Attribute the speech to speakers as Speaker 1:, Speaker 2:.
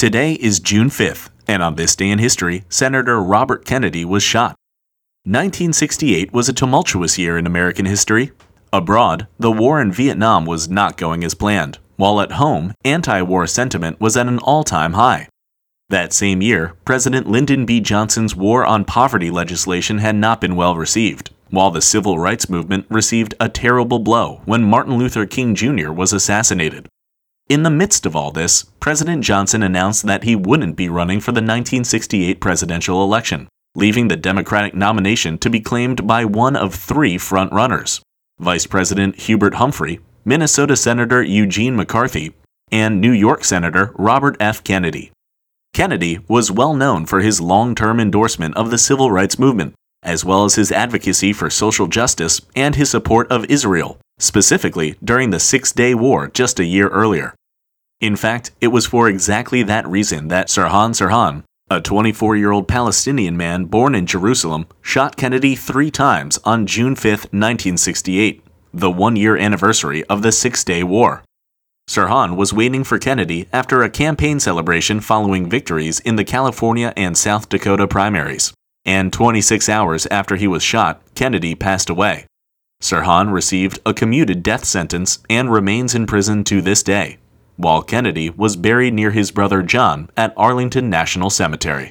Speaker 1: Today is June 5th, and on this day in history, Senator Robert Kennedy was shot. 1968 was a tumultuous year in American history. Abroad, the war in Vietnam was not going as planned, while at home, anti war sentiment was at an all time high. That same year, President Lyndon B. Johnson's war on poverty legislation had not been well received, while the civil rights movement received a terrible blow when Martin Luther King Jr. was assassinated. In the midst of all this, President Johnson announced that he wouldn't be running for the 1968 presidential election, leaving the Democratic nomination to be claimed by one of three frontrunners Vice President Hubert Humphrey, Minnesota Senator Eugene McCarthy, and New York Senator Robert F. Kennedy. Kennedy was well known for his long term endorsement of the civil rights movement, as well as his advocacy for social justice and his support of Israel, specifically during the Six Day War just a year earlier. In fact, it was for exactly that reason that Sirhan Sirhan, a 24 year old Palestinian man born in Jerusalem, shot Kennedy three times on June 5, 1968, the one year anniversary of the Six Day War. Sirhan was waiting for Kennedy after a campaign celebration following victories in the California and South Dakota primaries. And 26 hours after he was shot, Kennedy passed away. Sirhan received a commuted death sentence and remains in prison to this day while Kennedy was buried near his brother John at Arlington National Cemetery.